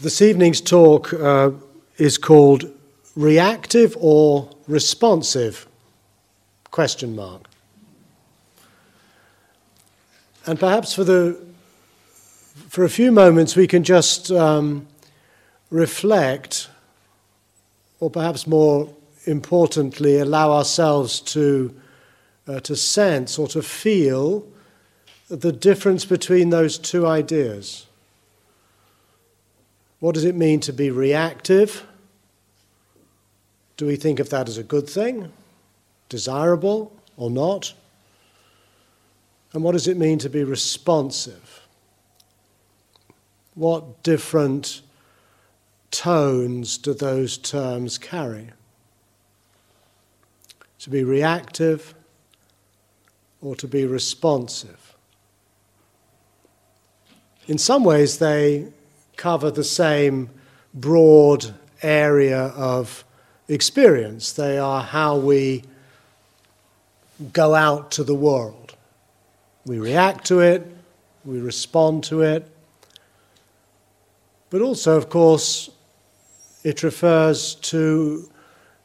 This evening's talk uh, is called Reactive or Responsive? Question mark. And perhaps for, the, for a few moments we can just um, reflect, or perhaps more importantly, allow ourselves to, uh, to sense or to feel the difference between those two ideas. What does it mean to be reactive? Do we think of that as a good thing, desirable or not? And what does it mean to be responsive? What different tones do those terms carry? To be reactive or to be responsive? In some ways, they cover the same broad area of experience. They are how we go out to the world. We react to it, we respond to it. But also, of course, it refers to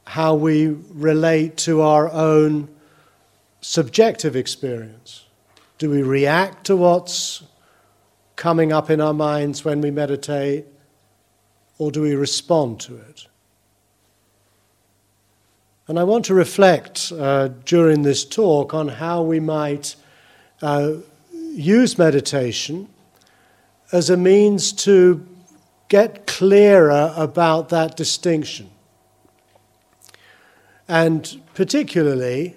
how we relate to our own subjective experience. Do we react to what's coming up in our minds when we meditate, or do we respond to it? And I want to reflect uh, during this talk on how we might uh, use meditation as a means to get clearer about that distinction. And particularly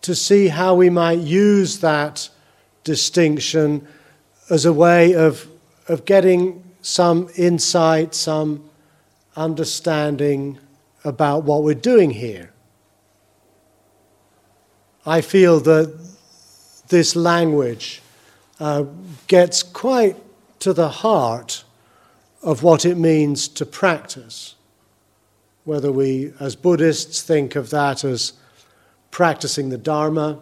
to see how we might use that distinction as a way of, of getting some insight, some understanding about what we're doing here. I feel that this language uh, gets quite to the heart of what it means to practice. Whether we, as Buddhists, think of that as practicing the Dharma,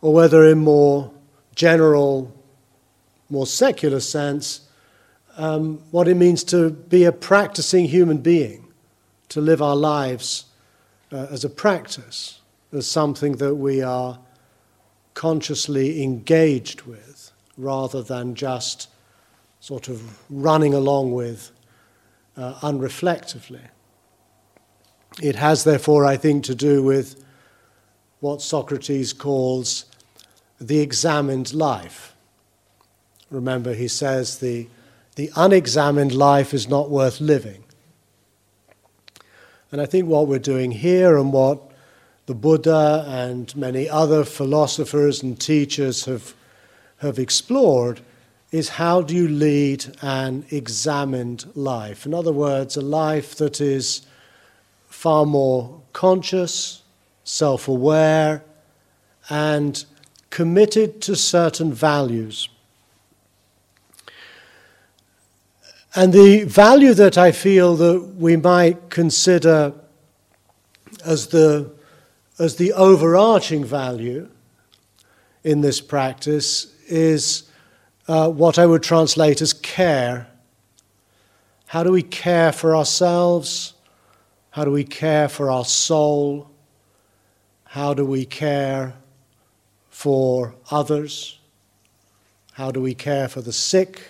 or whether in more general more secular sense, um, what it means to be a practicing human being, to live our lives uh, as a practice, as something that we are consciously engaged with, rather than just sort of running along with uh, unreflectively. It has, therefore, I think, to do with what Socrates calls the examined life Remember, he says the, the unexamined life is not worth living. And I think what we're doing here and what the Buddha and many other philosophers and teachers have, have explored is how do you lead an examined life? In other words, a life that is far more conscious, self aware, and committed to certain values. And the value that I feel that we might consider as the, as the overarching value in this practice is uh, what I would translate as care. How do we care for ourselves? How do we care for our soul? How do we care for others? How do we care for the sick?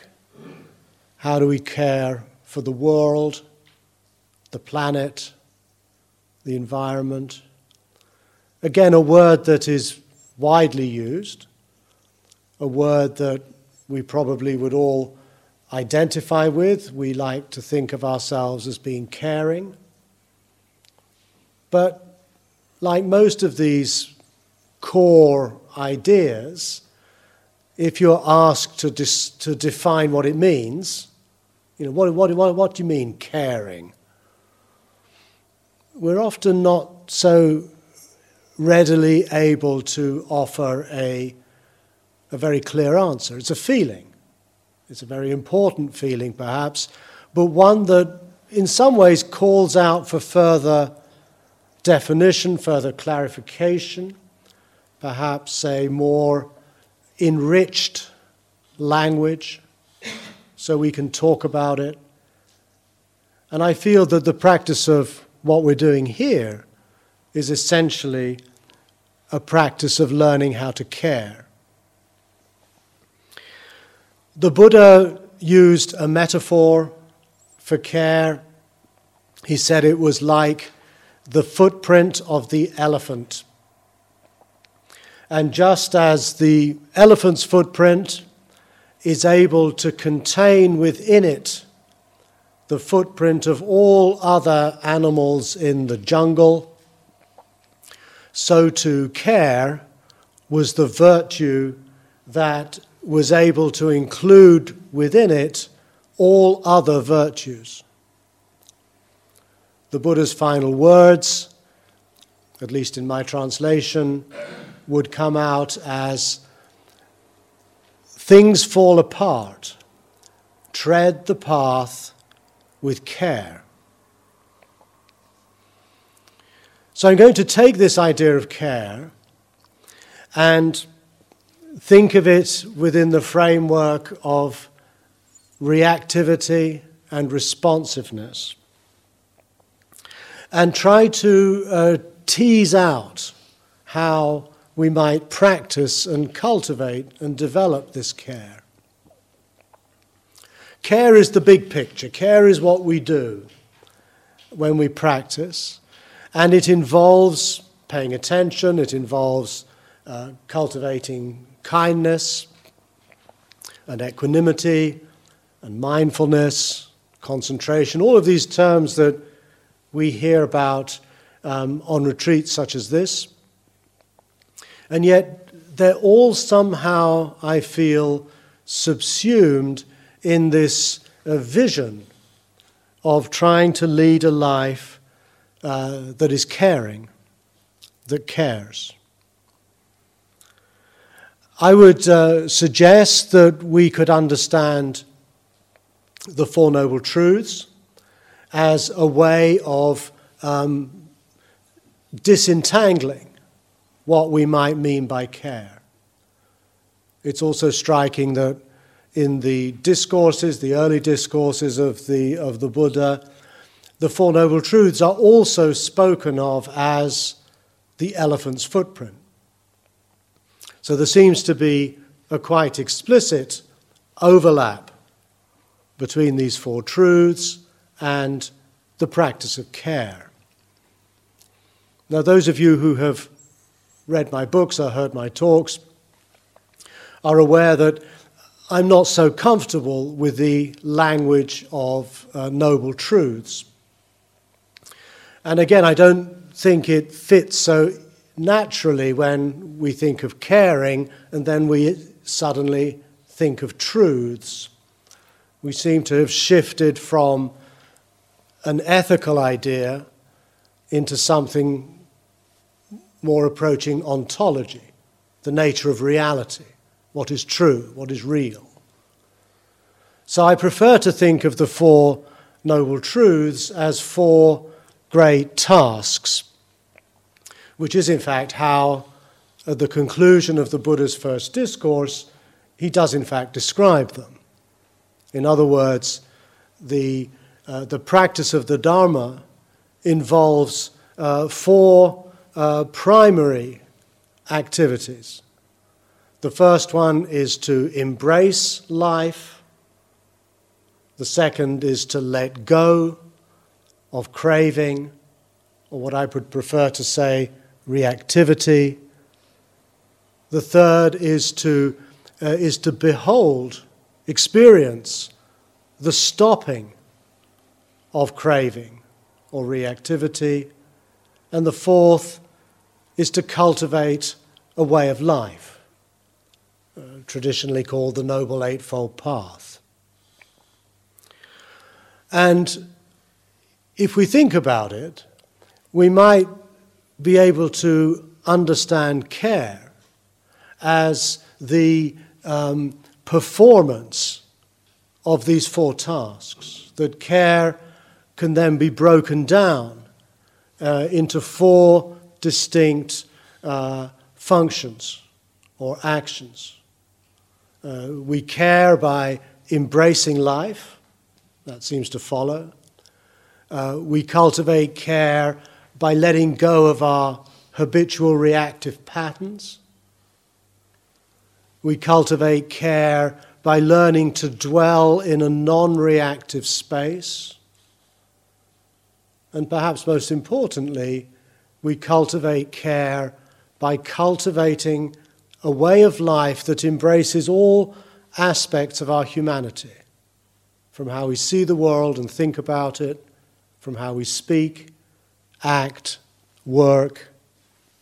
How do we care for the world, the planet, the environment? Again, a word that is widely used, a word that we probably would all identify with. We like to think of ourselves as being caring. But like most of these core ideas, if you're asked to, dis- to define what it means, you know, what, what, what, what do you mean, caring? We're often not so readily able to offer a, a very clear answer. It's a feeling. It's a very important feeling, perhaps, but one that in some ways calls out for further definition, further clarification, perhaps a more enriched language so we can talk about it. And I feel that the practice of what we're doing here is essentially a practice of learning how to care. The Buddha used a metaphor for care. He said it was like the footprint of the elephant. And just as the elephant's footprint is able to contain within it the footprint of all other animals in the jungle, so to care was the virtue that was able to include within it all other virtues. The Buddha's final words, at least in my translation, would come out as things fall apart, tread the path with care. So I'm going to take this idea of care and think of it within the framework of reactivity and responsiveness and try to uh, tease out how we might practice and cultivate and develop this care. Care is the big picture, care is what we do when we practice, and it involves paying attention, it involves uh, cultivating kindness and equanimity and mindfulness, concentration, all of these terms that we hear about um, on retreats such as this. And yet, they're all somehow, I feel, subsumed in this uh, vision of trying to lead a life uh, that is caring, that cares. I would uh, suggest that we could understand the Four Noble Truths as a way of um, disentangling what we might mean by care. It's also striking that in the discourses, the early discourses of the, of the Buddha, the Four Noble Truths are also spoken of as the elephant's footprint. So there seems to be a quite explicit overlap between these four truths and the practice of care. Now, those of you who have read my books or heard my talks are aware that I'm not so comfortable with the language of uh, noble truths. And again, I don't think it fits so naturally when we think of caring and then we suddenly think of truths. We seem to have shifted from an ethical idea into something more approaching ontology, the nature of reality, what is true, what is real. So I prefer to think of the Four Noble Truths as four great tasks, which is in fact how, at the conclusion of the Buddha's first discourse, he does in fact describe them. In other words, the, uh, the practice of the Dharma involves uh, four uh, primary activities. The first one is to embrace life, the second is to let go of craving, or what I would prefer to say, reactivity. The third is to, uh, is to behold, experience the stopping of craving or reactivity. And the fourth is to cultivate a way of life, uh, traditionally called the Noble Eightfold Path. And if we think about it, we might be able to understand care as the um, performance of these four tasks, that care can then be broken down uh, into four distinct uh, functions or actions. Uh, we care by embracing life, that seems to follow. Uh, we cultivate care by letting go of our habitual reactive patterns. We cultivate care by learning to dwell in a non reactive space. And perhaps most importantly, we cultivate care by cultivating a way of life that embraces all aspects of our humanity from how we see the world and think about it, from how we speak, act, work,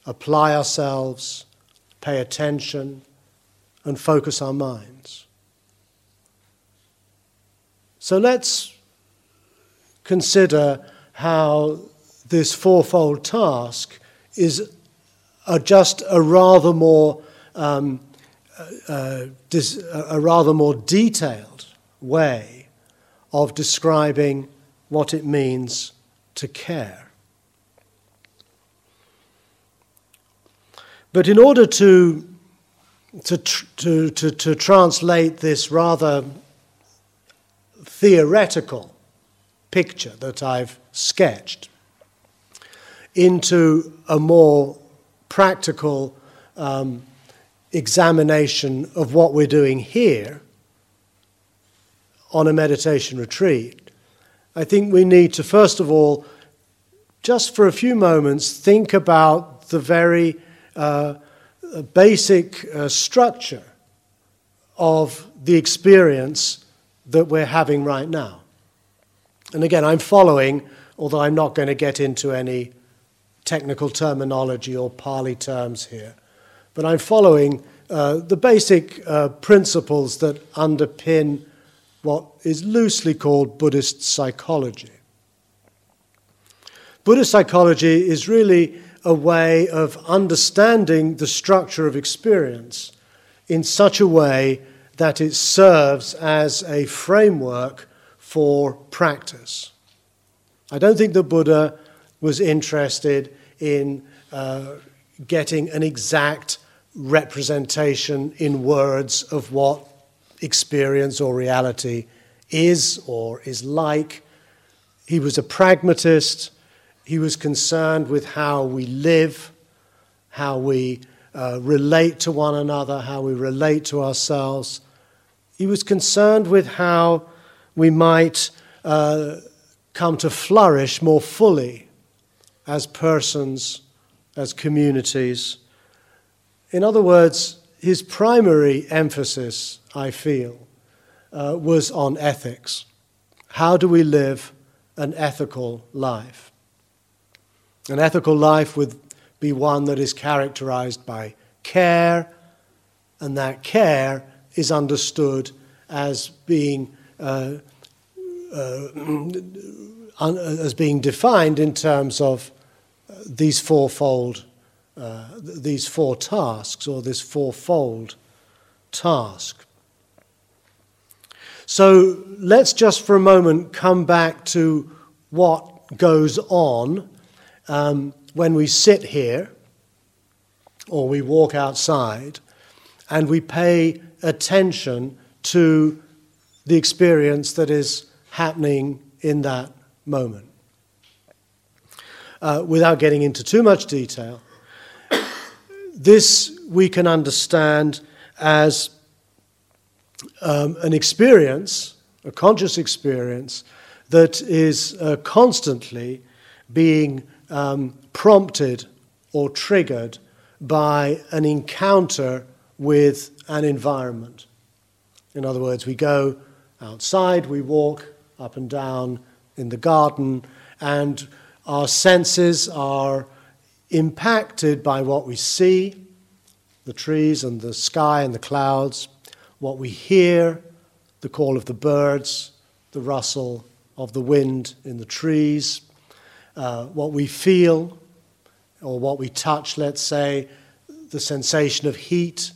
apply ourselves, pay attention, and focus our minds. So let's consider how this fourfold task is a, just a rather more um, uh, dis, a rather more detailed way of describing what it means to care. But in order to, to, to, to, to translate this rather theoretical picture that I've sketched into a more practical um, examination of what we're doing here on a meditation retreat, I think we need to, first of all, just for a few moments, think about the very uh, basic uh, structure of the experience that we're having right now. And again, I'm following, although I'm not going to get into any technical terminology or Pali terms here, but I'm following uh, the basic uh, principles that underpin what is loosely called Buddhist psychology. Buddhist psychology is really a way of understanding the structure of experience in such a way that it serves as a framework for practice. I don't think the Buddha was interested in uh, getting an exact representation in words of what experience or reality is or is like. He was a pragmatist. He was concerned with how we live, how we uh, relate to one another, how we relate to ourselves. He was concerned with how we might uh, come to flourish more fully as persons, as communities. In other words, his primary emphasis, I feel, uh, was on ethics. How do we live an ethical life? An ethical life would be one that is characterized by care, and that care is understood as being, uh, uh, as being defined in terms of these fourfold uh, these four tasks or this fourfold task. So let's just for a moment come back to what goes on um, when we sit here or we walk outside and we pay attention to the experience that is happening in that moment. Uh, without getting into too much detail, this we can understand as um, an experience, a conscious experience, that is uh, constantly being um, prompted or triggered by an encounter with an environment. In other words, we go outside, we walk up and down in the garden, and our senses are impacted by what we see the trees and the sky and the clouds, what we hear, the call of the birds, the rustle of the wind in the trees, uh, what we feel or what we touch, let's say, the sensation of heat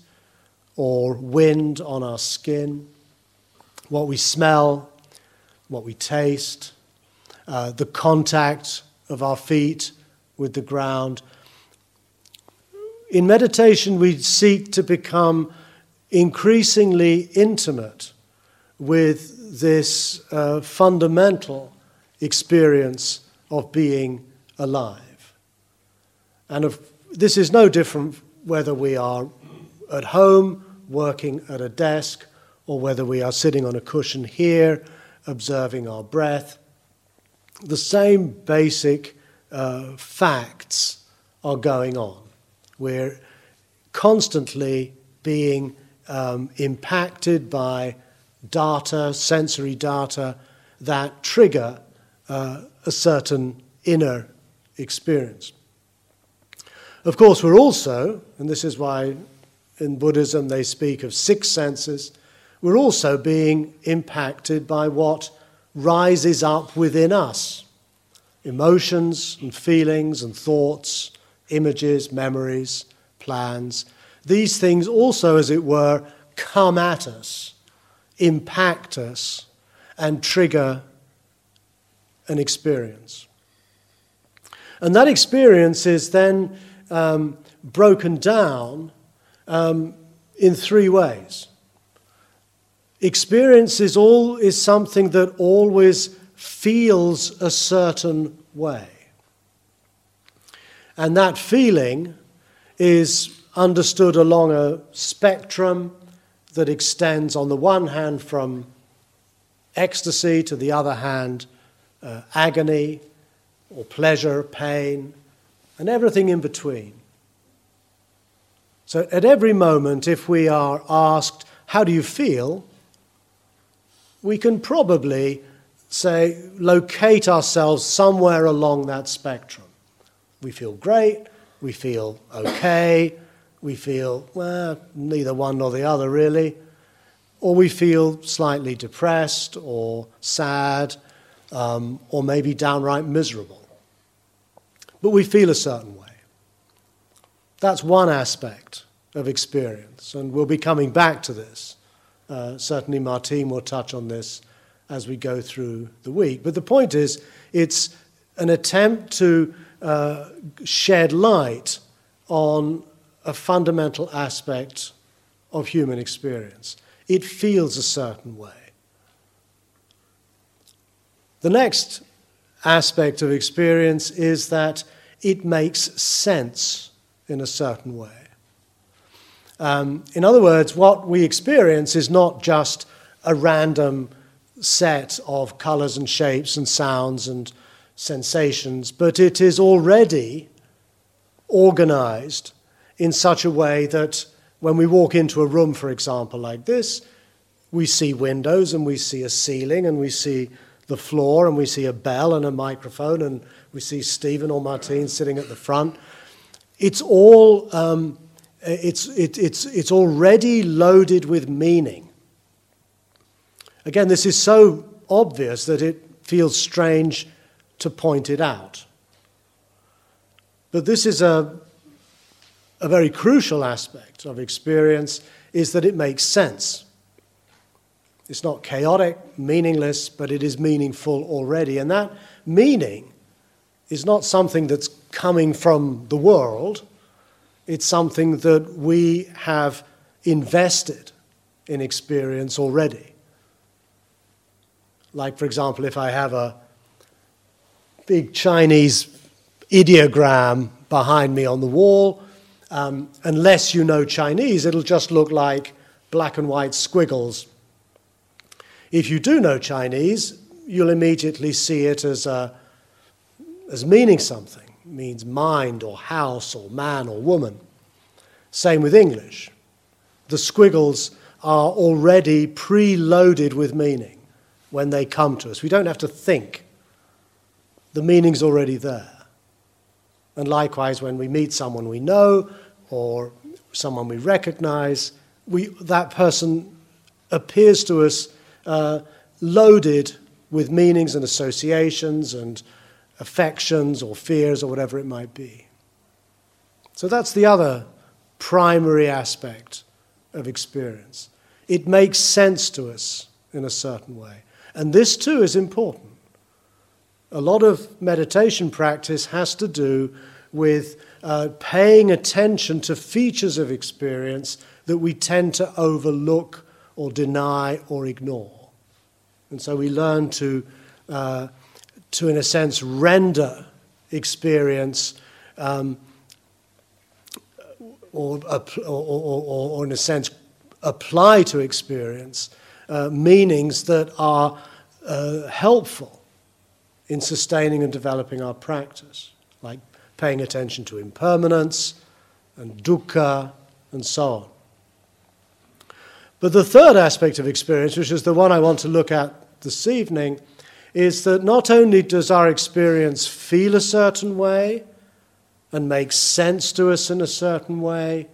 or wind on our skin, what we smell, what we taste, uh, the contact of our feet with the ground. In meditation, we seek to become increasingly intimate with this uh, fundamental experience of being alive. And this is no different whether we are at home, working at a desk, or whether we are sitting on a cushion here, observing our breath. The same basic uh, facts are going on. We're constantly being um, impacted by data, sensory data, that trigger uh, a certain inner experience. Of course, we're also, and this is why in Buddhism they speak of six senses, we're also being impacted by what rises up within us emotions and feelings and thoughts, images, memories, plans. These things also, as it were, come at us, impact us, and trigger an experience. And that experience is then um, broken down um, in three ways. Experience is, all, is something that always feels a certain way. And that feeling is understood along a spectrum that extends, on the one hand, from ecstasy to the other hand, uh, agony or pleasure, pain, and everything in between. So, at every moment, if we are asked, How do you feel? We can probably say, locate ourselves somewhere along that spectrum. We feel great, we feel okay, we feel, well, neither one nor the other really, or we feel slightly depressed or sad um, or maybe downright miserable. But we feel a certain way. That's one aspect of experience, and we'll be coming back to this. Uh, certainly, Martine will touch on this as we go through the week. But the point is, it's an attempt to uh, shed light on a fundamental aspect of human experience. It feels a certain way. The next aspect of experience is that it makes sense in a certain way. Um, in other words, what we experience is not just a random set of colors and shapes and sounds and sensations, but it is already organized in such a way that when we walk into a room, for example, like this, we see windows and we see a ceiling and we see the floor and we see a bell and a microphone and we see Stephen or Martine sitting at the front. It's all, um, it's, it, it's, it's already loaded with meaning. Again, this is so obvious that it feels strange to point it out. But this is a, a very crucial aspect of experience is that it makes sense. It's not chaotic, meaningless, but it is meaningful already. And that meaning is not something that's coming from the world, it's something that we have invested in experience already. Like, for example, if I have a big Chinese ideogram behind me on the wall, um, unless you know Chinese, it'll just look like black and white squiggles if you do know Chinese, you'll immediately see it as, a, as meaning something. Means mind or house or man or woman. Same with English. The squiggles are already preloaded with meaning when they come to us. We don't have to think. The meaning's already there. And likewise, when we meet someone we know or someone we recognize, we, that person appears to us uh, loaded with meanings and associations and affections or fears or whatever it might be. So that's the other primary aspect of experience. It makes sense to us in a certain way. And this too is important. A lot of meditation practice has to do with uh, paying attention to features of experience that we tend to overlook or deny or ignore. And so we learn to, uh, to in a sense, render experience um, or, or, or, or, in a sense, apply to experience uh, meanings that are uh, helpful in sustaining and developing our practice, like paying attention to impermanence and dukkha and so on. But the third aspect of experience, which is the one I want to look at this evening, is that not only does our experience feel a certain way and make sense to us in a certain way,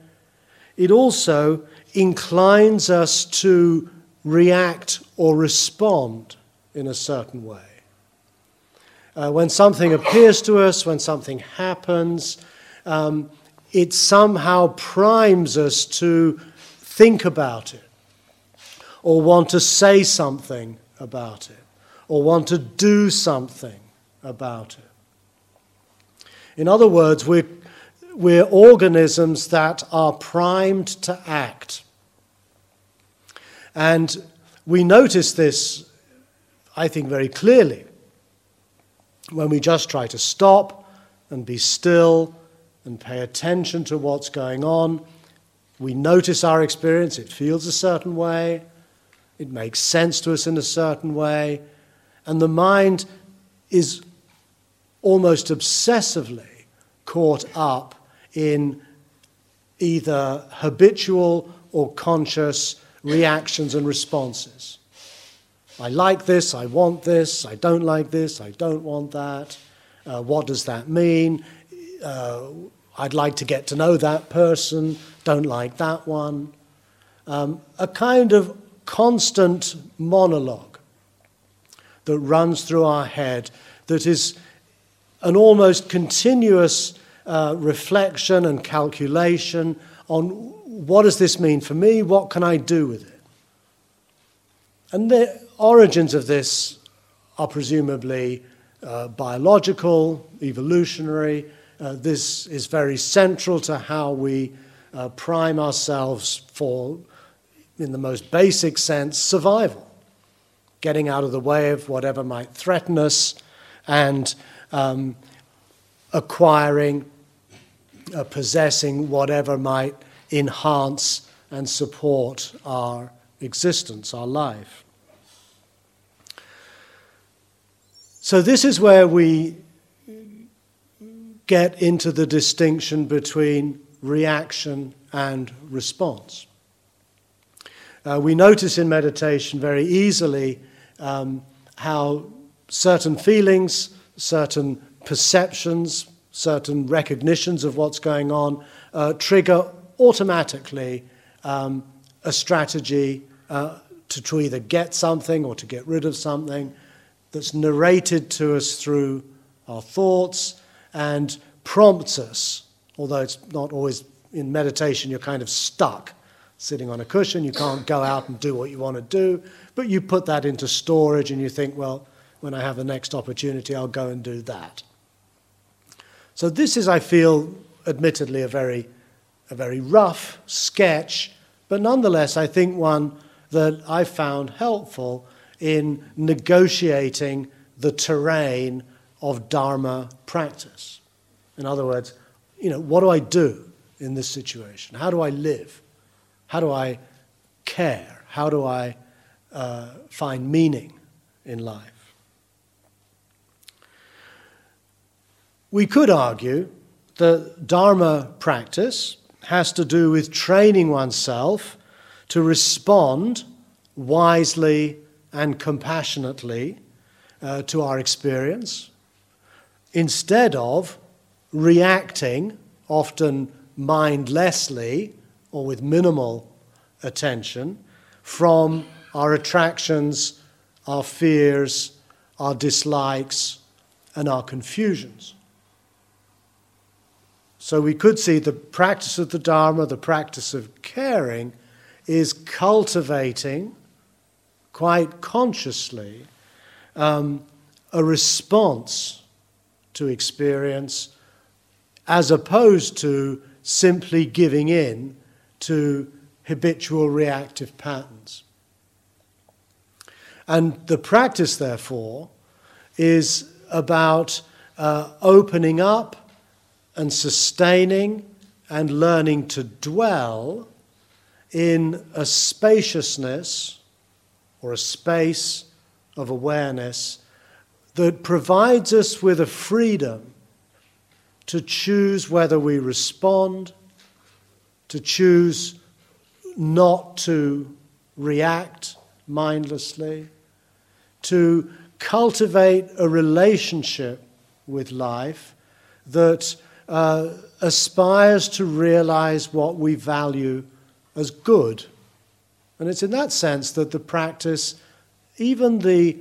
it also inclines us to react or respond in a certain way. Uh, when something appears to us, when something happens, um, it somehow primes us to think about it, or want to say something about it, or want to do something about it. In other words, we're, we're organisms that are primed to act. And we notice this, I think, very clearly when we just try to stop and be still and pay attention to what's going on. We notice our experience, it feels a certain way, it makes sense to us in a certain way, and the mind is almost obsessively caught up in either habitual or conscious reactions and responses. I like this, I want this, I don't like this, I don't want that. Uh, what does that mean? Uh, I'd like to get to know that person, don't like that one. Um, a kind of constant monologue that runs through our head that is an almost continuous uh, reflection and calculation on what does this mean for me? What can I do with it? And the origins of this are presumably uh, biological, evolutionary. Uh, this is very central to how we uh, prime ourselves for, in the most basic sense, survival. Getting out of the way of whatever might threaten us and um, acquiring, uh, possessing whatever might enhance and support our existence, our life. So, this is where we get into the distinction between reaction and response. Uh, we notice in meditation very easily um, how certain feelings, certain perceptions, certain recognitions of what's going on uh, trigger automatically um, a strategy uh, to, to either get something or to get rid of something that's narrated to us through our thoughts and prompts us, although it's not always in meditation, you're kind of stuck sitting on a cushion, you can't go out and do what you want to do, but you put that into storage and you think, well, when I have the next opportunity, I'll go and do that. So, this is, I feel, admittedly, a very a very rough sketch, but nonetheless, I think one that I found helpful in negotiating the terrain of Dharma practice. In other words, you know, what do I do in this situation? How do I live? How do I care? How do I uh, find meaning in life? We could argue that Dharma practice has to do with training oneself to respond wisely and compassionately uh, to our experience instead of reacting, often mindlessly or with minimal attention, from our attractions, our fears, our dislikes, and our confusions. So we could see the practice of the Dharma, the practice of caring, is cultivating quite consciously um, a response to experience as opposed to simply giving in to habitual reactive patterns. And the practice, therefore, is about uh, opening up and sustaining and learning to dwell in a spaciousness or a space of awareness that provides us with a freedom to choose whether we respond, to choose not to react mindlessly, to cultivate a relationship with life that uh, aspires to realize what we value as good. And it's in that sense that the practice, even the,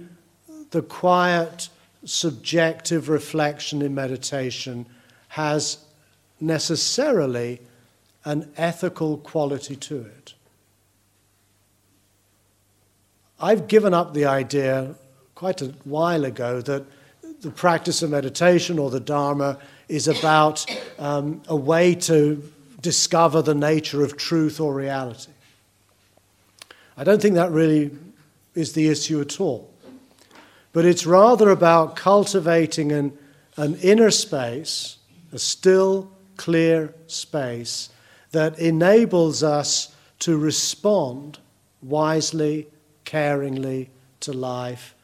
the quiet, subjective reflection in meditation, has necessarily an ethical quality to it. I've given up the idea quite a while ago that the practice of meditation or the Dharma is about um, a way to discover the nature of truth or reality. I don't think that really is the issue at all. But it's rather about cultivating an, an inner space, a still, clear space that enables us to respond wisely, caringly to life,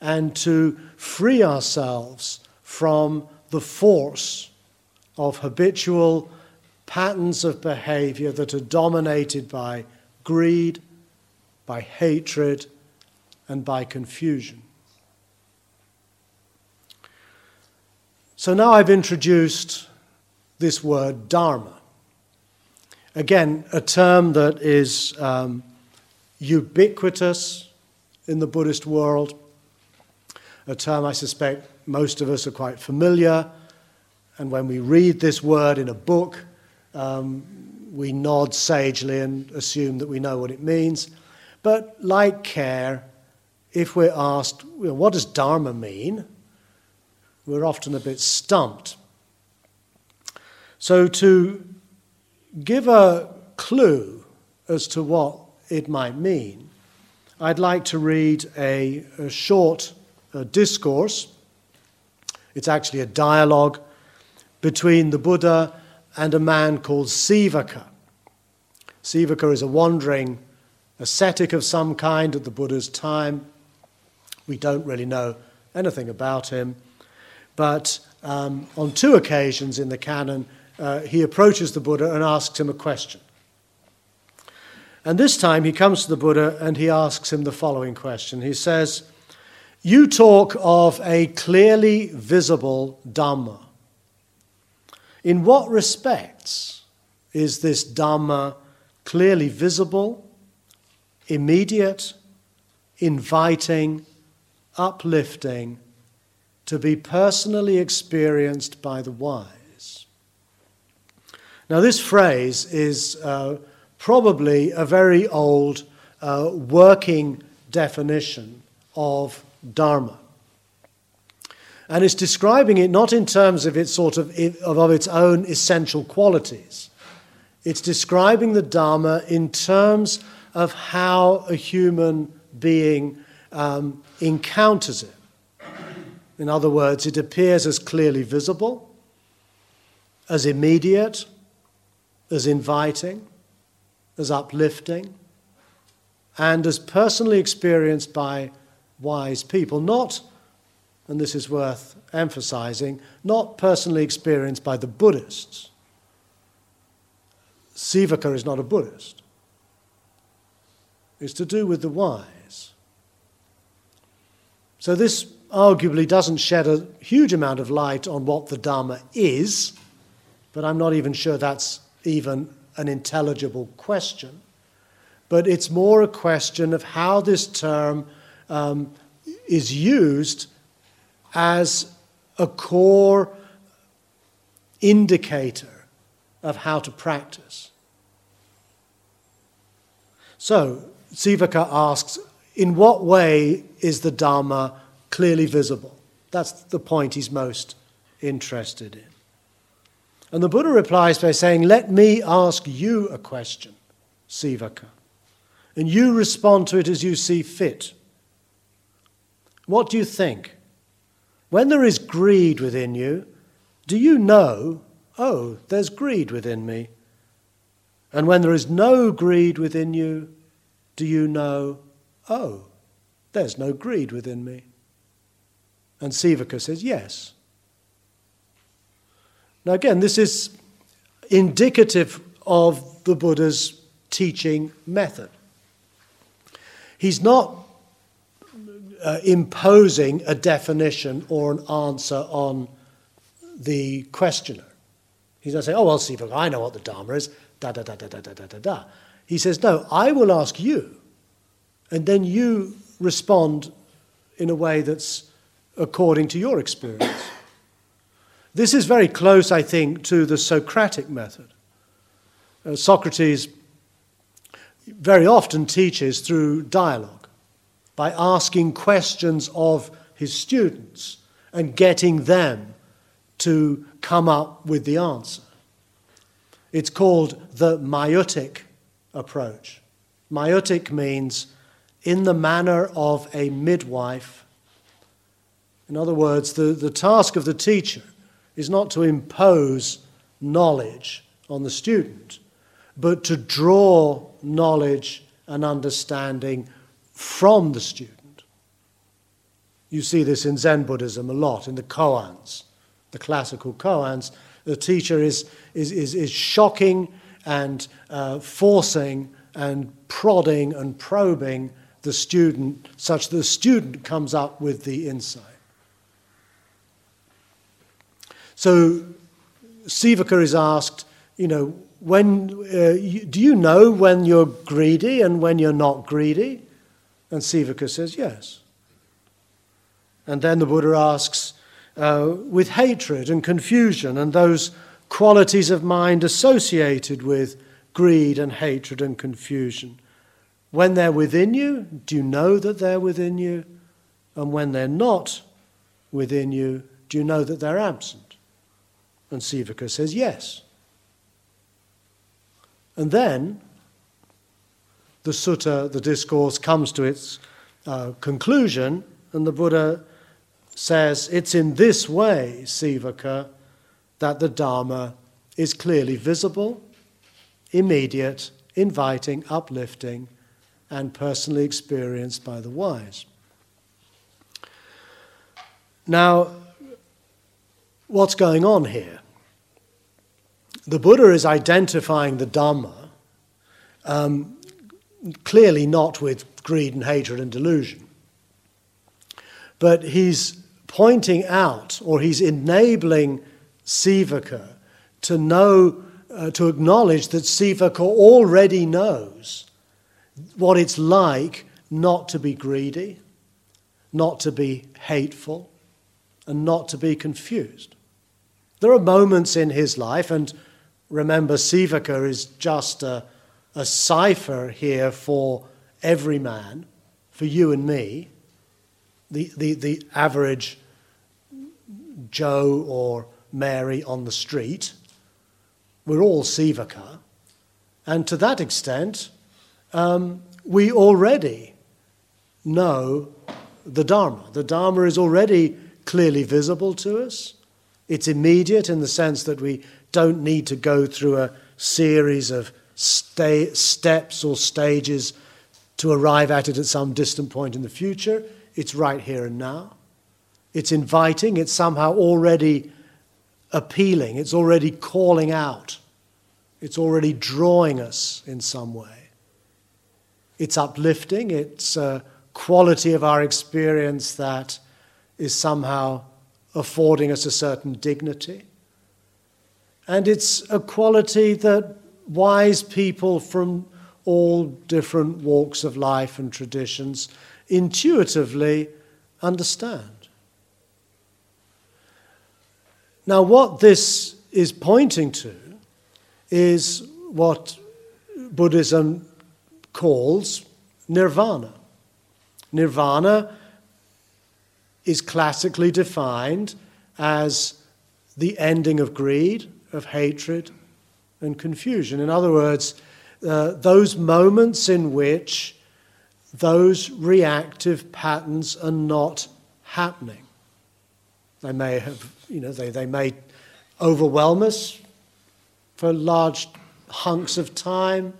and to free ourselves from the force of habitual patterns of behavior that are dominated by greed, by hatred, and by confusion. So now I've introduced this word dharma. Again, a term that is um, ubiquitous in the Buddhist world, a term I suspect most of us are quite familiar. And when we read this word in a book, um, we nod sagely and assume that we know what it means. But like care, if we're asked, well, what does Dharma mean? We're often a bit stumped. So, to give a clue as to what it might mean, I'd like to read a, a short uh, discourse. It's actually a dialogue between the Buddha and a man called Sivaka. Sivaka is a wandering ascetic of some kind at the Buddha's time. We don't really know anything about him. But um, on two occasions in the canon, uh, he approaches the Buddha and asks him a question. And this time he comes to the Buddha and he asks him the following question. He says, You talk of a clearly visible Dhamma. In what respects is this Dhamma clearly visible, immediate, inviting, uplifting, to be personally experienced by the wise? Now, this phrase is uh, probably a very old uh, working definition of Dharma. And it's describing it not in terms of its sort of, of its own essential qualities. It's describing the Dharma in terms of how a human being um, encounters it. In other words, it appears as clearly visible, as immediate, as inviting, as uplifting, and as personally experienced by wise people, not and this is worth emphasizing, not personally experienced by the Buddhists. Sivaka is not a Buddhist. It's to do with the wise. So, this arguably doesn't shed a huge amount of light on what the Dharma is, but I'm not even sure that's even an intelligible question. But it's more a question of how this term um, is used as a core indicator of how to practice. So, Sivaka asks, in what way is the Dharma clearly visible? That's the point he's most interested in. And the Buddha replies by saying, Let me ask you a question, Sivaka, and you respond to it as you see fit. What do you think? When there is greed within you, do you know, oh, there's greed within me? And when there is no greed within you, do you know, oh, there's no greed within me? And Sivaka says, yes. Now, again, this is indicative of the Buddha's teaching method. He's not uh, imposing a definition or an answer on the questioner. He's not saying, oh, well, see, I know what the Dharma is, da da da da da da da da da. He says, no, I will ask you, and then you respond in a way that's according to your experience. This is very close, I think, to the Socratic method. Uh, Socrates very often teaches through dialogue by asking questions of his students and getting them to come up with the answer. It's called the maieutic approach. Maieutic means in the manner of a midwife. In other words, the, the task of the teacher is not to impose knowledge on the student, but to draw knowledge and understanding from the student. You see this in Zen Buddhism a lot, in the koans, the classical koans. The teacher is, is, is, is shocking and uh, forcing and prodding and probing the student such that the student comes up with the insight. So Sivaka is asked, you know, when, uh, you, do you know when you're greedy and when you're not greedy? And Sivaka says, yes. And then the Buddha asks, uh, with hatred and confusion and those qualities of mind associated with greed and hatred and confusion, when they're within you, do you know that they're within you? And when they're not within you, do you know that they're absent? And Sivaka says, yes. And then the sutta, the discourse, comes to its uh, conclusion, and the Buddha says, It's in this way, Sivaka, that the Dharma is clearly visible, immediate, inviting, uplifting, and personally experienced by the wise. Now, what's going on here? The Buddha is identifying the Dhamma, um, clearly not with greed and hatred and delusion, but he's pointing out or he's enabling Sivaka to know, uh, to acknowledge that Sivaka already knows what it's like not to be greedy, not to be hateful, and not to be confused. There are moments in his life, and Remember, Sivaka is just a, a cipher here for every man, for you and me, the, the, the average Joe or Mary on the street. We're all Sivaka. And to that extent, um, we already know the Dharma. The Dharma is already clearly visible to us. It's immediate in the sense that we don't need to go through a series of sta- steps or stages to arrive at it at some distant point in the future. It's right here and now. It's inviting, it's somehow already appealing, it's already calling out, it's already drawing us in some way. It's uplifting, it's a quality of our experience that is somehow affording us a certain dignity. And it's a quality that wise people from all different walks of life and traditions intuitively understand. Now, what this is pointing to is what Buddhism calls nirvana. Nirvana is classically defined as the ending of greed, of hatred, and confusion. In other words, uh, those moments in which those reactive patterns are not happening. They may have, you know, they, they may overwhelm us for large hunks of time,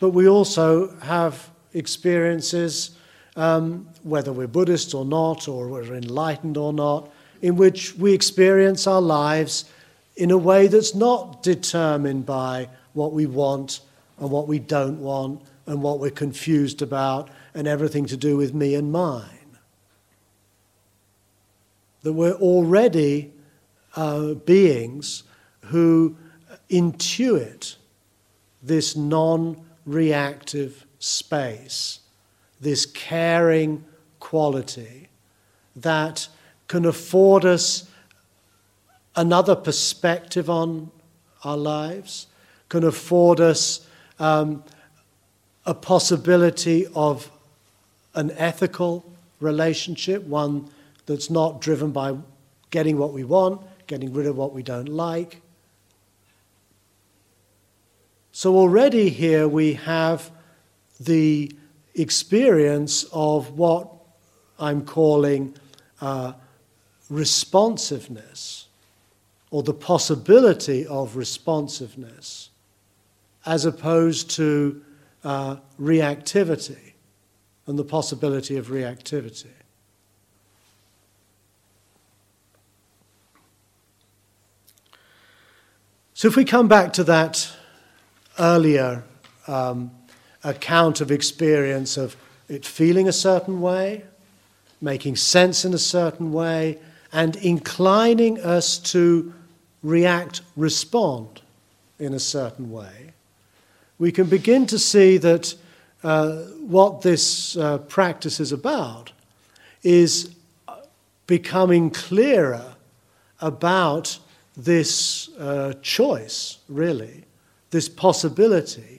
but we also have experiences, um, whether we're Buddhist or not, or we're enlightened or not, in which we experience our lives in a way that's not determined by what we want and what we don't want and what we're confused about and everything to do with me and mine. That we're already uh, beings who intuit this non reactive space, this caring quality that can afford us another perspective on our lives, can afford us um, a possibility of an ethical relationship, one that's not driven by getting what we want, getting rid of what we don't like. So already here we have the experience of what I'm calling uh, responsiveness or the possibility of responsiveness as opposed to uh, reactivity and the possibility of reactivity. So, if we come back to that earlier um, account of experience of it feeling a certain way, making sense in a certain way, and inclining us to react, respond in a certain way, we can begin to see that uh, what this uh, practice is about is becoming clearer about this uh, choice, really, this possibility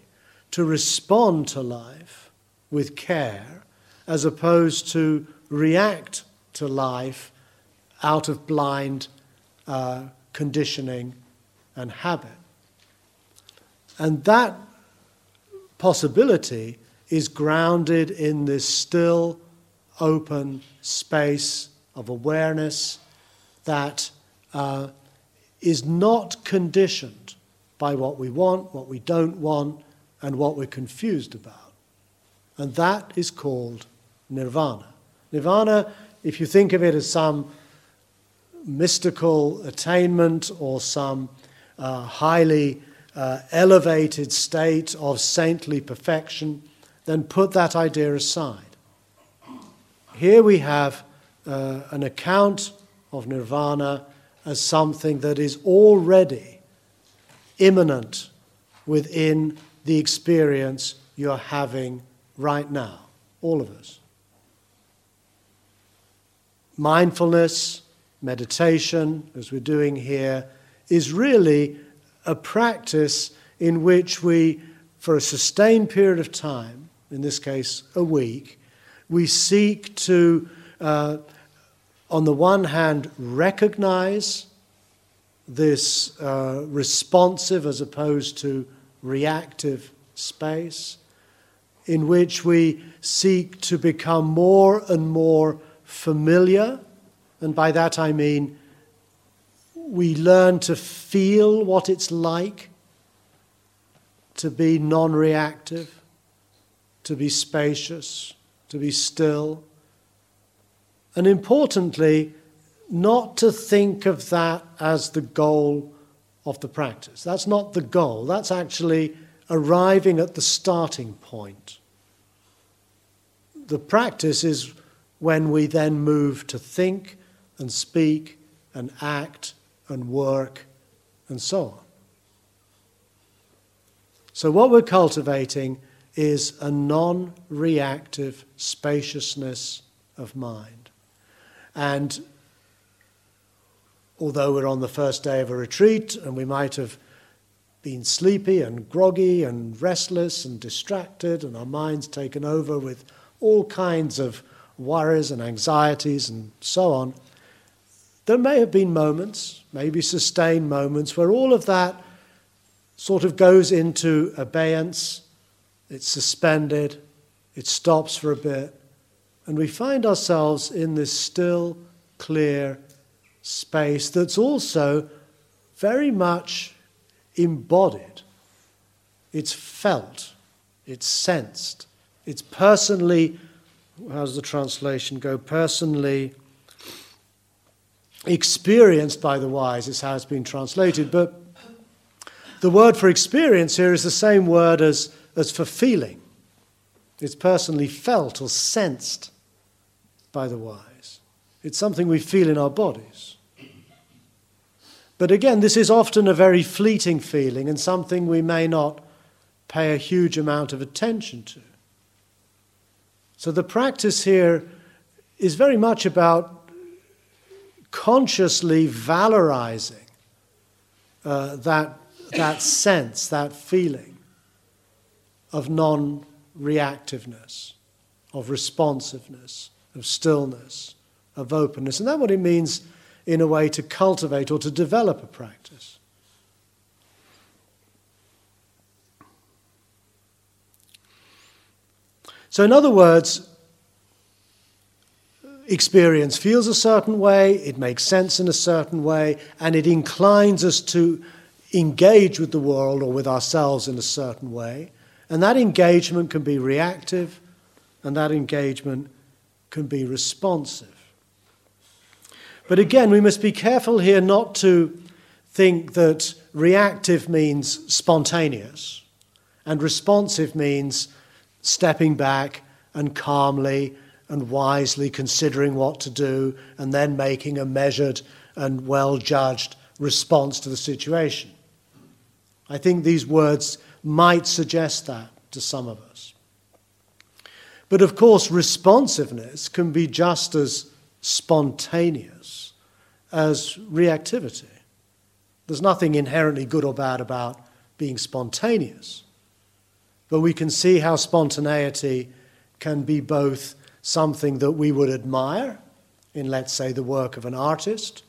to respond to life with care as opposed to react to life out of blind uh, conditioning and habit. And that possibility is grounded in this still, open space of awareness that uh, is not conditioned by what we want, what we don't want, and what we're confused about. And that is called nirvana. Nirvana, if you think of it as some mystical attainment or some uh, highly uh, elevated state of saintly perfection, then put that idea aside. Here we have uh, an account of nirvana as something that is already immanent within the experience you're having right now, all of us. Mindfulness, meditation, as we're doing here, is really a practice in which we, for a sustained period of time, in this case a week, we seek to, uh, on the one hand, recognize this uh, responsive as opposed to reactive space, in which we seek to become more and more familiar, and by that I mean we learn to feel what it's like to be non reactive, to be spacious, to be still, and importantly, not to think of that as the goal of the practice. That's not the goal, that's actually arriving at the starting point. The practice is when we then move to think and speak and act and work and so on. So, what we're cultivating is a non reactive spaciousness of mind. And although we're on the first day of a retreat and we might have been sleepy and groggy and restless and distracted and our minds taken over with all kinds of worries and anxieties and so on, there may have been moments, maybe sustained moments, where all of that sort of goes into abeyance, it's suspended, it stops for a bit, And we find ourselves in this still, clear space that's also very much embodied. It's felt, it's sensed, it's personally, how does the translation go? Personally experienced by the wise, is how it's been translated. But the word for experience here is the same word as, as for feeling. It's personally felt or sensed by the wise. It's something we feel in our bodies. But again, this is often a very fleeting feeling and something we may not pay a huge amount of attention to. So the practice here is very much about consciously valorizing uh, that, that sense, that feeling of non reactiveness, of responsiveness, of stillness, of openness. And that's what it means, in a way, to cultivate or to develop a practice. So, in other words, experience feels a certain way, it makes sense in a certain way, and it inclines us to engage with the world or with ourselves in a certain way. And that engagement can be reactive, and that engagement can be responsive. But again, we must be careful here not to think that reactive means spontaneous, and responsive means stepping back and calmly and wisely considering what to do and then making a measured and well judged response to the situation. I think these words might suggest that to some of us. But of course, responsiveness can be just as spontaneous as reactivity. There's nothing inherently good or bad about being spontaneous. But we can see how spontaneity can be both something that we would admire in, let's say, the work of an artist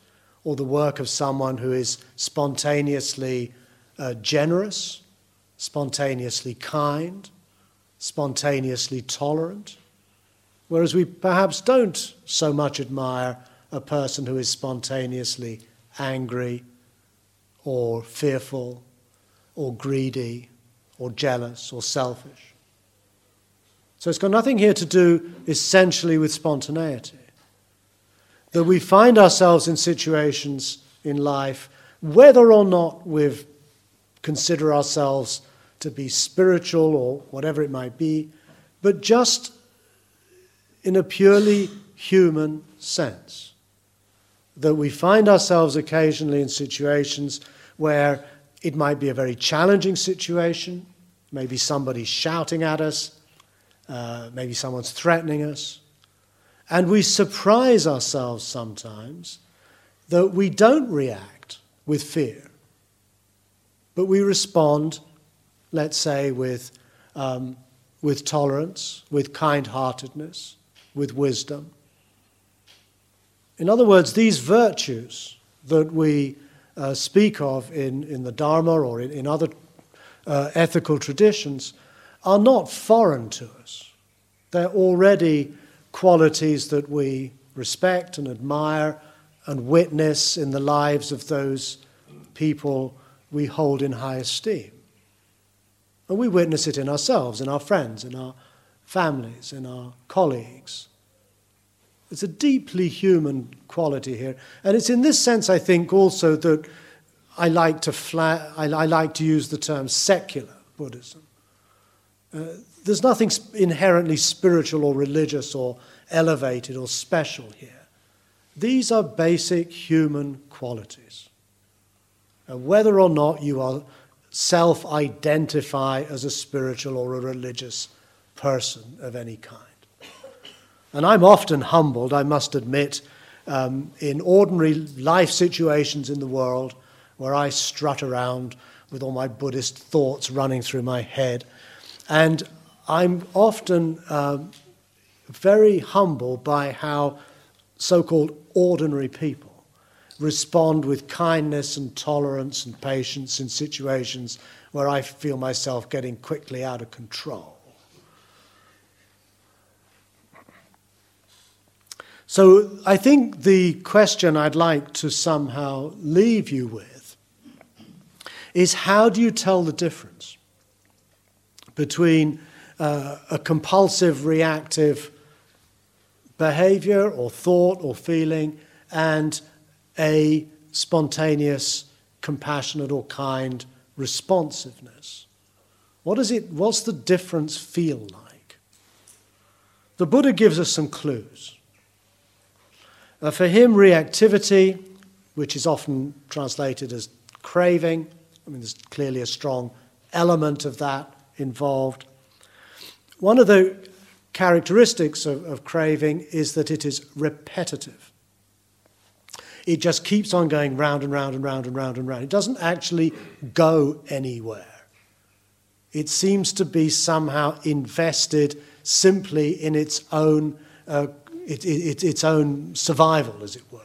or the work of someone who is spontaneously uh, generous spontaneously kind, spontaneously tolerant, whereas we perhaps don't so much admire a person who is spontaneously angry or fearful or greedy or jealous or selfish. So it's got nothing here to do essentially with spontaneity. That we find ourselves in situations in life, whether or not we've consider ourselves to be spiritual or whatever it might be, but just in a purely human sense. That we find ourselves occasionally in situations where it might be a very challenging situation, maybe somebody's shouting at us, uh, maybe someone's threatening us, and we surprise ourselves sometimes that we don't react with fear, but we respond let's say, with, um, with tolerance, with kind heartedness, with wisdom. In other words, these virtues that we uh, speak of in, in the Dharma or in, in other uh, ethical traditions are not foreign to us. They're already qualities that we respect and admire and witness in the lives of those people we hold in high esteem. And we witness it in ourselves, in our friends, in our families, in our colleagues. It's a deeply human quality here. And it's in this sense, I think, also that I like to, fla- I, I like to use the term secular Buddhism. Uh, there's nothing inherently spiritual or religious or elevated or special here. These are basic human qualities. Whether or not you are self identify as a spiritual or a religious person of any kind. And I'm often humbled, I must admit, um, in ordinary life situations in the world where I strut around with all my Buddhist thoughts running through my head. And I'm often uh, very humbled by how so called ordinary people respond with kindness and tolerance and patience in situations where I feel myself getting quickly out of control. So I think the question I'd like to somehow leave you with is how do you tell the difference between uh, a compulsive reactive behavior or thought or feeling and a spontaneous, compassionate or kind responsiveness? What does it, what's the difference feel like? The Buddha gives us some clues. Uh, for him, reactivity, which is often translated as craving, I mean, there's clearly a strong element of that involved. One of the characteristics of, of craving is that it is repetitive. It just keeps on going round and round and round and round and round. It doesn't actually go anywhere. It seems to be somehow invested simply in its own uh, it, it, its own survival, as it were.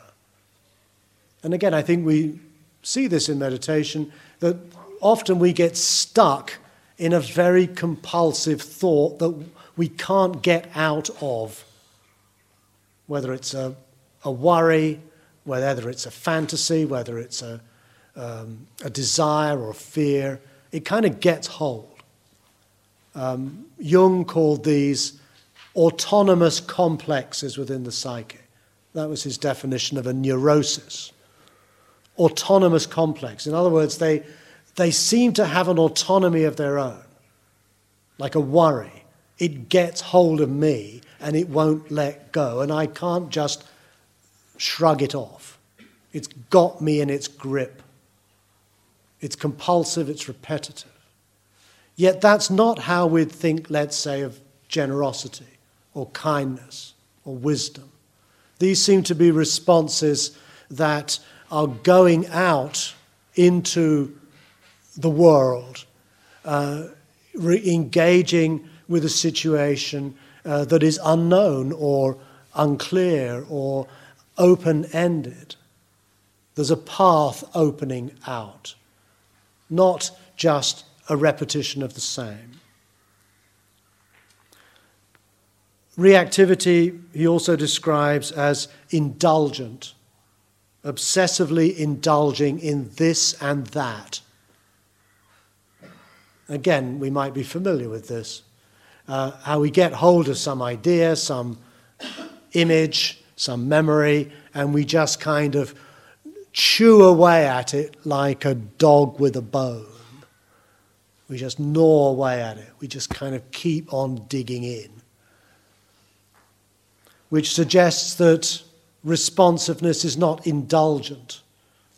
And again, I think we see this in meditation that often we get stuck in a very compulsive thought that we can't get out of, whether it's a, a worry, whether it's a fantasy, whether it's a, um, a desire or a fear. It kind of gets hold. Um, Jung called these autonomous complexes within the psyche. That was his definition of a neurosis. Autonomous complex. In other words, they, they seem to have an autonomy of their own, like a worry. It gets hold of me and it won't let go, and I can't just shrug it off. It's got me in its grip. It's compulsive, it's repetitive. Yet that's not how we'd think, let's say, of generosity or kindness or wisdom. These seem to be responses that are going out into the world, uh, re- engaging with a situation uh, that is unknown or unclear or open ended. There's a path opening out, not just a repetition of the same. Reactivity, he also describes as indulgent, obsessively indulging in this and that. Again, we might be familiar with this. Uh, how we get hold of some idea, some image, some memory, and we just kind of chew away at it like a dog with a bone. We just gnaw away at it. We just kind of keep on digging in which suggests that responsiveness is not indulgent.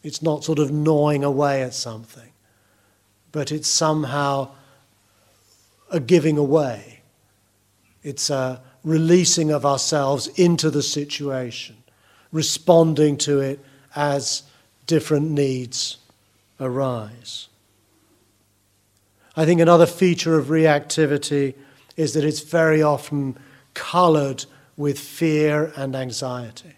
It's not sort of gnawing away at something, but it's somehow a giving away. It's a releasing of ourselves into the situation, responding to it as different needs arise. I think another feature of reactivity is that it's very often colored with fear and anxiety.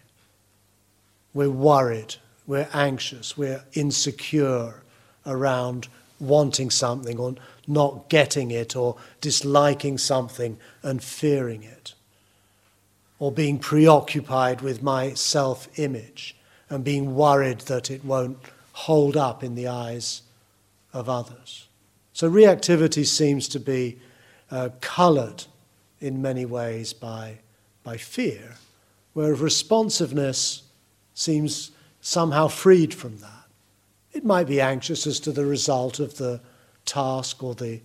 We're worried, we're anxious, we're insecure around wanting something or not getting it or disliking something and fearing it. Or being preoccupied with my self image and being worried that it won't hold up in the eyes of others. So reactivity seems to be uh, coloured in many ways by by fear, where responsiveness seems somehow freed from that. It might be anxious as to the result of the task or the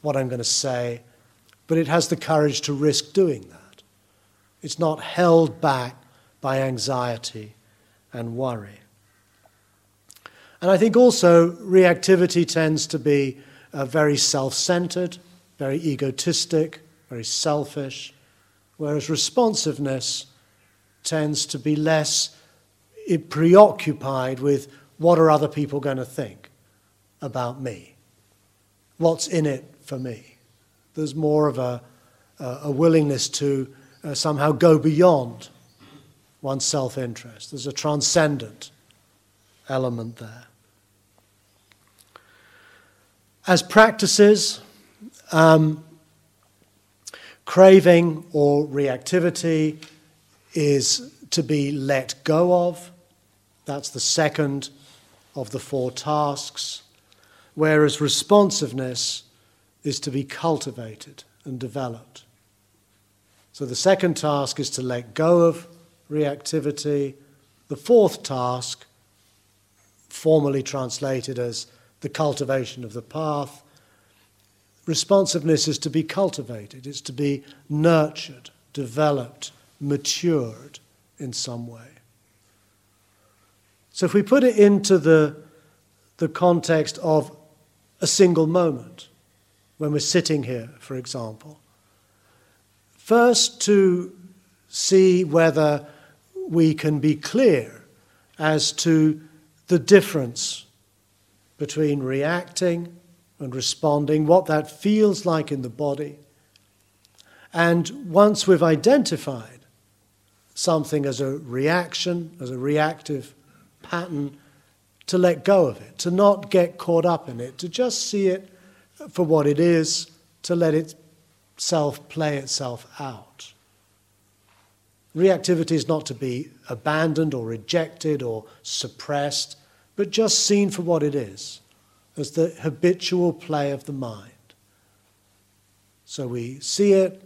what I'm going to say, but it has the courage to risk doing that. It's not held back by anxiety and worry. And I think also reactivity tends to be uh, very self centered, very egotistic, very selfish, whereas responsiveness tends to be less preoccupied with what are other people going to think about me? What's in it for me? There's more of a, a willingness to uh, somehow go beyond one's self interest. There's a transcendent element there. As practices, um, Craving or reactivity is to be let go of. That's the second of the four tasks. Whereas responsiveness is to be cultivated and developed. So the second task is to let go of reactivity. The fourth task, formally translated as the cultivation of the path, responsiveness is to be cultivated, it's to be nurtured, developed, matured in some way. So if we put it into the, the context of a single moment, when we're sitting here, for example, first to see whether we can be clear as to the difference between reacting and responding, what that feels like in the body. And once we've identified something as a reaction, as a reactive pattern, to let go of it, to not get caught up in it, to just see it for what it is, to let itself play itself out. Reactivity is not to be abandoned or rejected or suppressed, but just seen for what it is, as the habitual play of the mind. So we see it,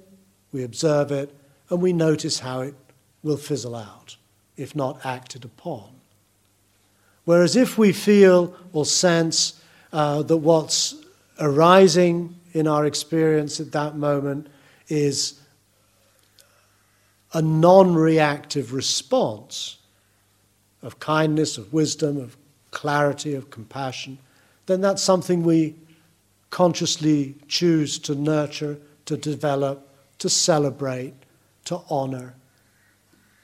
we observe it, and we notice how it will fizzle out if not acted upon. Whereas if we feel or sense uh, that what's arising in our experience at that moment is a non reactive response of kindness, of wisdom, of clarity, of compassion, then that's something we consciously choose to nurture, to develop, to celebrate, to honor.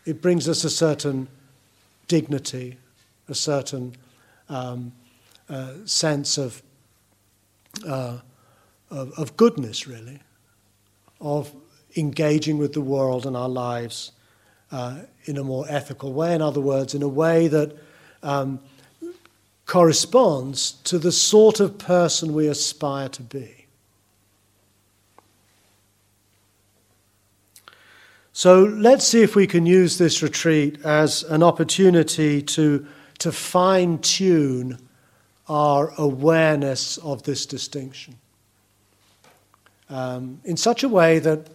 It brings us a certain dignity, a certain um, uh, sense of, uh, of, of goodness, really, of engaging with the world and our lives uh, in a more ethical way. In other words, in a way that um, corresponds to the sort of person we aspire to be. So let's see if we can use this retreat as an opportunity to, to fine tune our awareness of this distinction um, in such a way that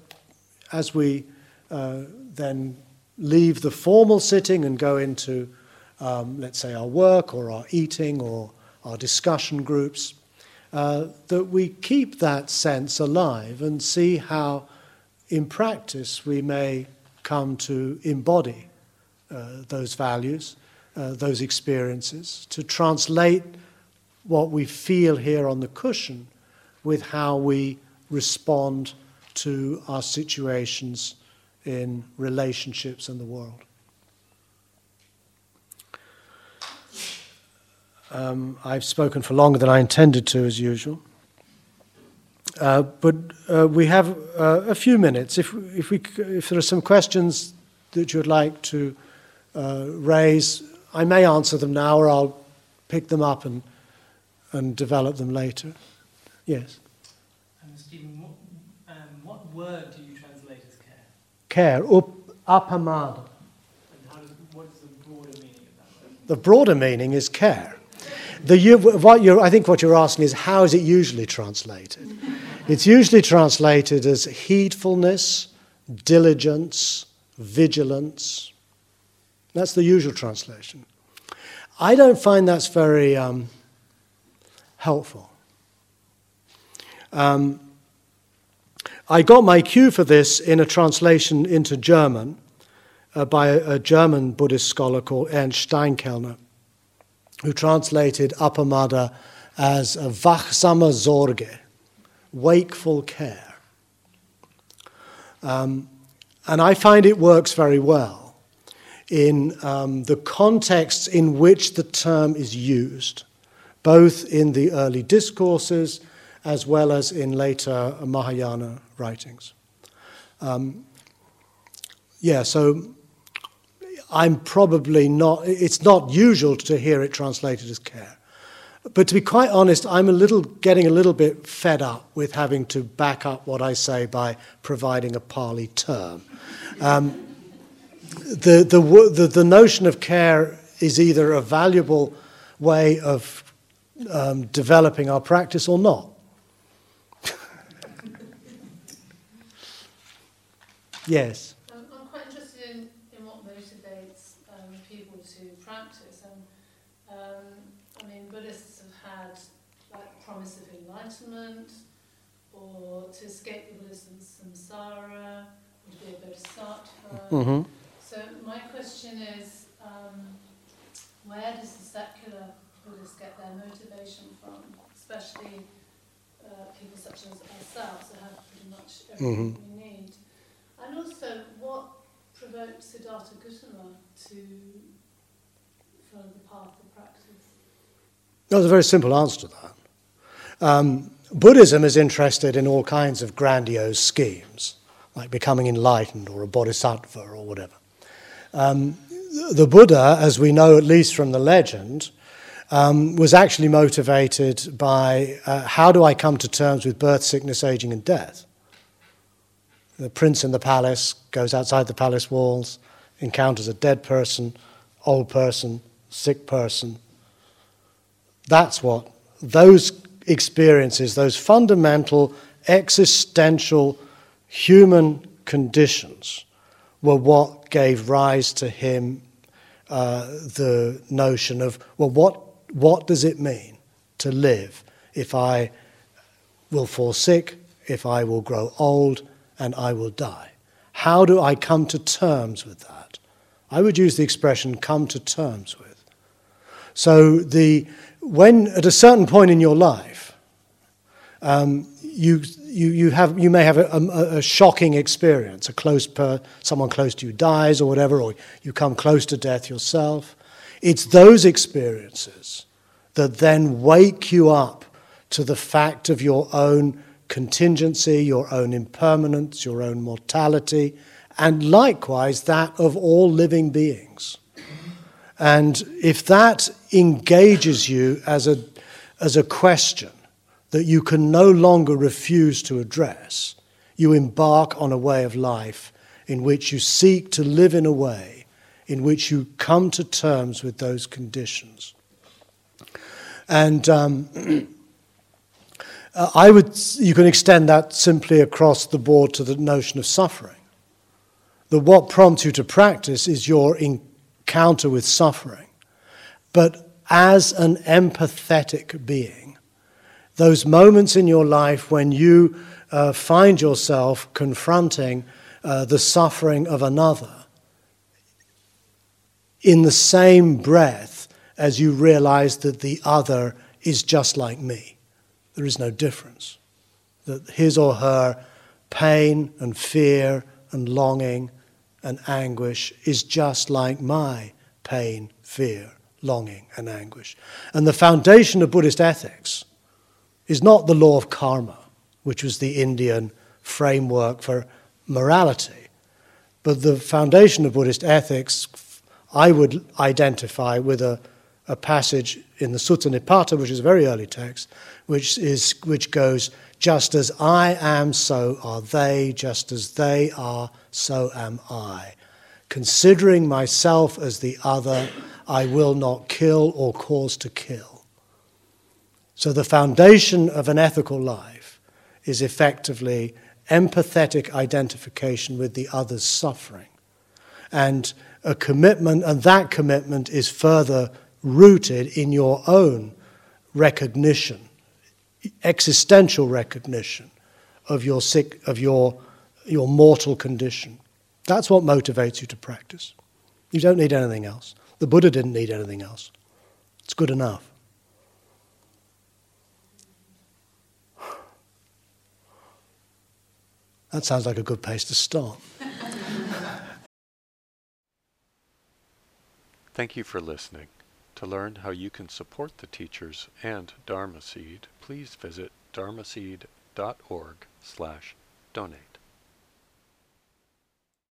as we uh, then leave the formal sitting and go into, um, let's say, our work or our eating or our discussion groups, uh, that we keep that sense alive and see how, in practice, we may come to embody uh, those values, uh, those experiences, to translate what we feel here on the cushion with how we respond to our situations in relationships and the world. Um, I've spoken for longer than I intended to, as usual. Uh, but uh, we have uh, a few minutes. If, if, we, if there are some questions that you'd like to uh, raise, I may answer them now or I'll pick them up and, and develop them later. Yes? Um, Stephen, what, um, what word do you translate as care? Care, up, appamada. And how does, what is the broader meaning of that word? The broader meaning is care. The, what you're, I think what you're asking is how is it usually translated? It's usually translated as heedfulness, diligence, vigilance. That's the usual translation. I don't find that's very um, helpful. Um, I got my cue for this in a translation into German uh, by a, a, German Buddhist scholar called Ernst Steinkellner, who translated Appamada as wachsame Sorge, wakeful care. Um, and I find it works very well in um, the contexts in which the term is used, both in the early discourses as well as in later Mahayana writings. Um, yeah, so I'm probably not, it's not usual to hear it translated as care. But to be quite honest, I'm a little getting a little bit fed up with having to back up what I say by providing a Pali term. Um, the, the, the, the notion of care is either a valuable way of um, developing our practice or not. yes. Um, I'm quite interested in, in what motivates um, people to practice. And um, I mean, Buddhists have had like promise of enlightenment, or to escape the bliss of samsara, or to be a bodhisattva. Mm-hmm. So my question is, um, where does the secular Buddhists get their motivation from, especially uh, people such as ourselves who have pretty much everything Mhm. we need? And also, what provoked Siddhartha Gautama to follow the path of practice? There's a very simple answer to that. Um, Buddhism is interested in all kinds of grandiose schemes, like becoming enlightened or a bodhisattva or whatever. Um, the Buddha, as we know at least from the legend, um, was actually motivated by uh, how do I come to terms with birth, sickness, aging, and death? The prince in the palace goes outside the palace walls, encounters a dead person, old person, sick person. That's what those experiences, those fundamental existential human conditions, were what gave rise to him uh, the notion of, well, what, what does it mean to live if I will fall sick, if I will grow old, and I will die? How do I come to terms with that? I would use the expression come to terms with. So, the, when at a certain point in your life, um, you, you, you, have, you may have a, a, a shocking experience. A close per, someone close to you dies or whatever, or you come close to death yourself. It's those experiences that then wake you up to the fact of your own contingency, your own impermanence, your own mortality, and likewise that of all living beings. And if that engages you as a, as a question that you can no longer refuse to address, you embark on a way of life in which you seek to live in a way in which you come to terms with those conditions. And um, I would, you can extend that simply across the board to the notion of suffering. That what prompts you to practice is your encounter with suffering. But as an empathetic being, those moments in your life when you uh, find yourself confronting uh, the suffering of another in the same breath as you realize that the other is just like me. There is no difference. That his or her pain and fear and longing and anguish is just like my pain, fear, longing, and anguish. And the foundation of Buddhist ethics is not the law of karma, which was the Indian framework for morality, but the foundation of Buddhist ethics I would identify with a, a passage in the Sutta Nipata, which is a very early text, which, is, which goes, Just as I am, so are they, just as they are, so am I. Considering myself as the other, I will not kill or cause to kill. So, the foundation of an ethical life is effectively empathetic identification with the other's suffering. And a commitment, and that commitment is further rooted in your own recognition, existential recognition of your sick, of your, your mortal condition. That's what motivates you to practice. You don't need anything else. The Buddha didn't need anything else. It's good enough. That sounds like a good place to start. Thank you for listening. To learn how you can support the teachers and Dharma Seed, please visit dharmaseed.org slash donate.